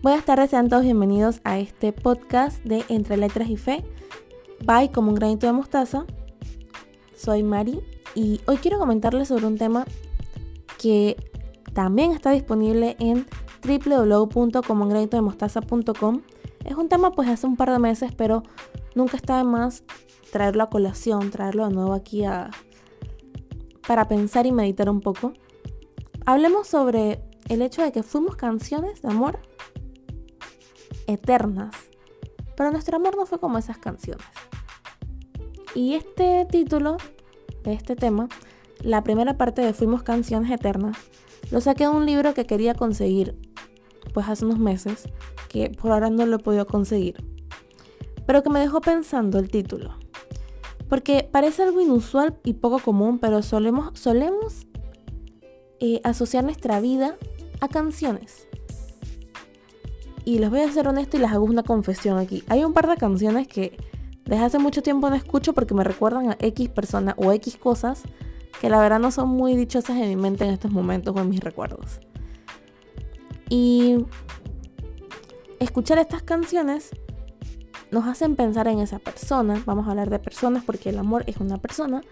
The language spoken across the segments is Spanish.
Buenas tardes, sean todos bienvenidos a este podcast de Entre Letras y Fe. Bye como un granito de mostaza. Soy Mari y hoy quiero comentarles sobre un tema que también está disponible en www.comungranitodemostaza.com. Es un tema pues hace un par de meses, pero nunca está de más traerlo a colación, traerlo de nuevo aquí a, para pensar y meditar un poco. Hablemos sobre el hecho de que fuimos canciones de amor eternas. Pero nuestro amor no fue como esas canciones. Y este título de este tema, la primera parte de Fuimos canciones eternas, lo saqué de un libro que quería conseguir pues hace unos meses, que por ahora no lo he podido conseguir. Pero que me dejó pensando el título. Porque parece algo inusual y poco común, pero solemos, solemos eh, asociar nuestra vida a canciones. Y les voy a ser honesto y les hago una confesión aquí. Hay un par de canciones que desde hace mucho tiempo no escucho porque me recuerdan a X persona o X cosas que la verdad no son muy dichosas en mi mente en estos momentos o en mis recuerdos. Y escuchar estas canciones nos hacen pensar en esa persona. Vamos a hablar de personas porque el amor es una persona.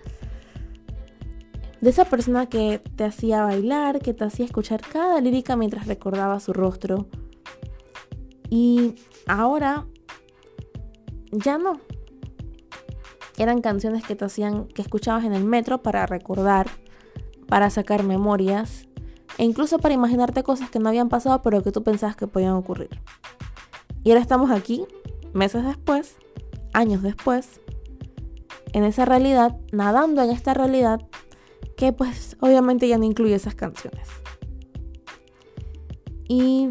De esa persona que te hacía bailar, que te hacía escuchar cada lírica mientras recordaba su rostro y ahora ya no. Eran canciones que te hacían, que escuchabas en el metro para recordar, para sacar memorias e incluso para imaginarte cosas que no habían pasado pero que tú pensabas que podían ocurrir. Y ahora estamos aquí, meses después, años después, en esa realidad, nadando en esta realidad que pues obviamente ya no incluye esas canciones. Y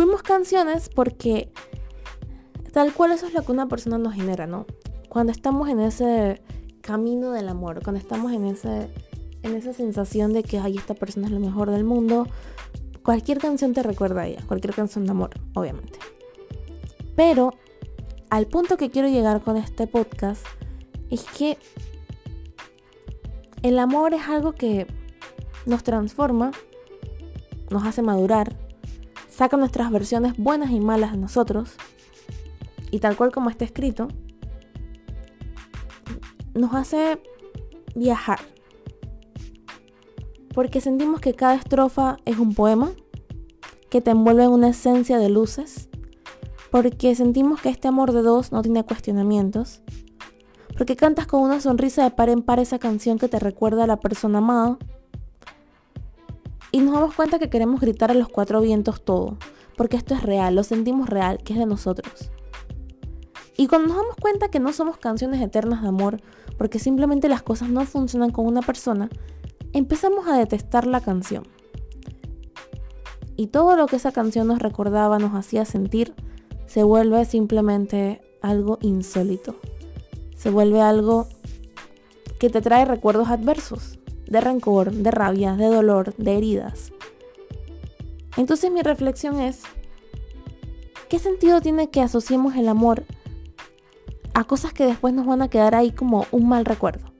fuimos canciones porque tal cual eso es lo que una persona nos genera, ¿no? Cuando estamos en ese camino del amor, cuando estamos en, ese, en esa sensación de que, ay, esta persona es lo mejor del mundo, cualquier canción te recuerda a ella, cualquier canción de amor, obviamente. Pero al punto que quiero llegar con este podcast es que el amor es algo que nos transforma, nos hace madurar, saca nuestras versiones buenas y malas de nosotros, y tal cual como está escrito, nos hace viajar. Porque sentimos que cada estrofa es un poema que te envuelve en una esencia de luces. Porque sentimos que este amor de dos no tiene cuestionamientos. Porque cantas con una sonrisa de par en par esa canción que te recuerda a la persona amada y nos damos cuenta que queremos gritar a los cuatro vientos todo, porque esto es real, lo sentimos real, que es de nosotros. Y cuando nos damos cuenta que no somos canciones eternas de amor, porque simplemente las cosas no funcionan con una persona, empezamos a detestar la canción. Y todo lo que esa canción nos recordaba, nos hacía sentir, se vuelve simplemente algo insólito. Se vuelve algo que te trae recuerdos adversos de rencor, de rabia, de dolor, de heridas. Entonces mi reflexión es, ¿qué sentido tiene que asociemos el amor a cosas que después nos van a quedar ahí como un mal recuerdo?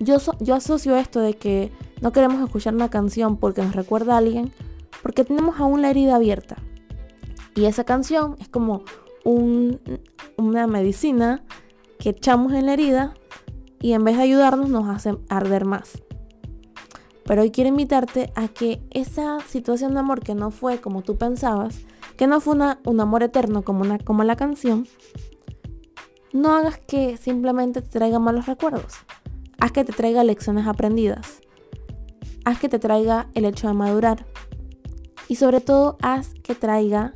Yo, yo asocio esto de que no queremos escuchar una canción porque nos recuerda a alguien, porque tenemos aún la herida abierta. Y esa canción es como una medicina que echamos en la herida y en vez de ayudarnos nos hace arder más. Pero hoy quiero invitarte a que esa situación de amor que no fue como tú pensabas, que no fue un amor eterno como, una, como la canción, no hagas que simplemente te traiga malos recuerdos. Haz que te traiga lecciones aprendidas. Haz que te traiga el hecho de madurar. Y sobre todo, haz que traiga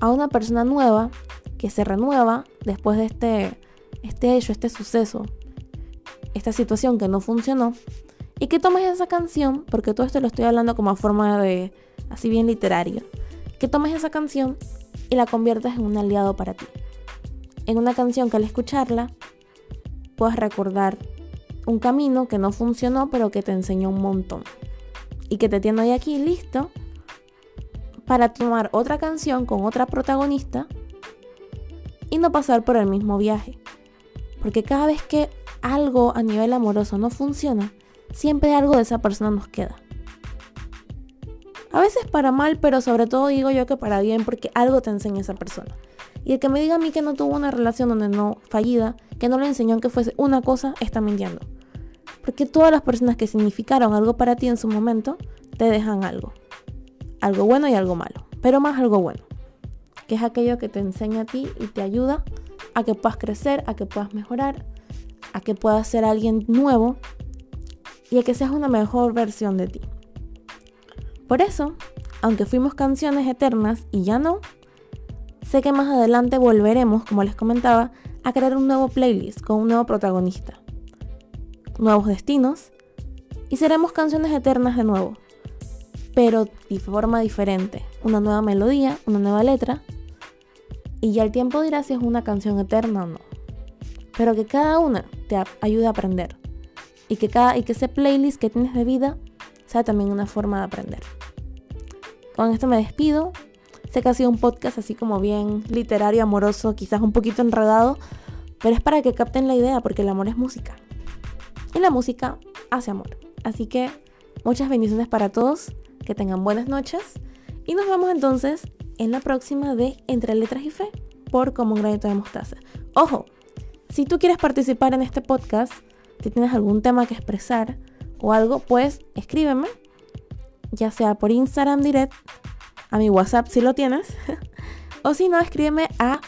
a una persona nueva que se renueva después de este, este hecho, este suceso, esta situación que no funcionó y que tomes esa canción, porque todo esto lo estoy hablando como a forma de, así bien literario, que tomes esa canción y la conviertas en un aliado para ti. En una canción que al escucharla puedas recordar un camino que no funcionó pero que te enseñó un montón. Y que te tiene ahí aquí listo para tomar otra canción con otra protagonista y no pasar por el mismo viaje. Porque cada vez que algo a nivel amoroso no funciona, siempre algo de esa persona nos queda. A veces para mal, pero sobre todo digo yo que para bien porque algo te enseña esa persona. Y el que me diga a mí que no tuvo una relación donde no fallida, que no le enseñó que fuese una cosa, está mintiendo. Porque todas las personas que significaron algo para ti en su momento, te dejan algo. Algo bueno y algo malo. Pero más algo bueno. Que es aquello que te enseña a ti y te ayuda a que puedas crecer, a que puedas mejorar, a que puedas ser alguien nuevo y a que seas una mejor versión de ti. Por eso, aunque fuimos canciones eternas y ya no, sé que más adelante volveremos, como les comentaba, a crear un nuevo playlist con un nuevo protagonista, nuevos destinos y seremos canciones eternas de nuevo, pero de forma diferente, una nueva melodía, una nueva letra y ya el tiempo dirá si es una canción eterna o no. Pero que cada una te ayude a aprender y que, cada, y que ese playlist que tienes de vida sea también una forma de aprender. Con esto me despido. Sé que ha sido un podcast así como bien literario, amoroso, quizás un poquito enredado, pero es para que capten la idea porque el amor es música. Y la música hace amor. Así que muchas bendiciones para todos, que tengan buenas noches y nos vemos entonces en la próxima de Entre Letras y Fe por Como un granito de mostaza. Ojo, si tú quieres participar en este podcast, si tienes algún tema que expresar o algo, pues escríbeme ya sea por Instagram direct, a mi WhatsApp si lo tienes, o si no, escríbeme a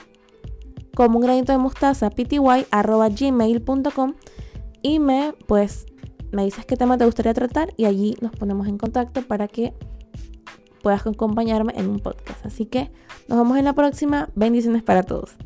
como un granito de mostaza gmail.com y me pues me dices qué tema te gustaría tratar y allí nos ponemos en contacto para que puedas acompañarme en un podcast. Así que nos vemos en la próxima. Bendiciones para todos.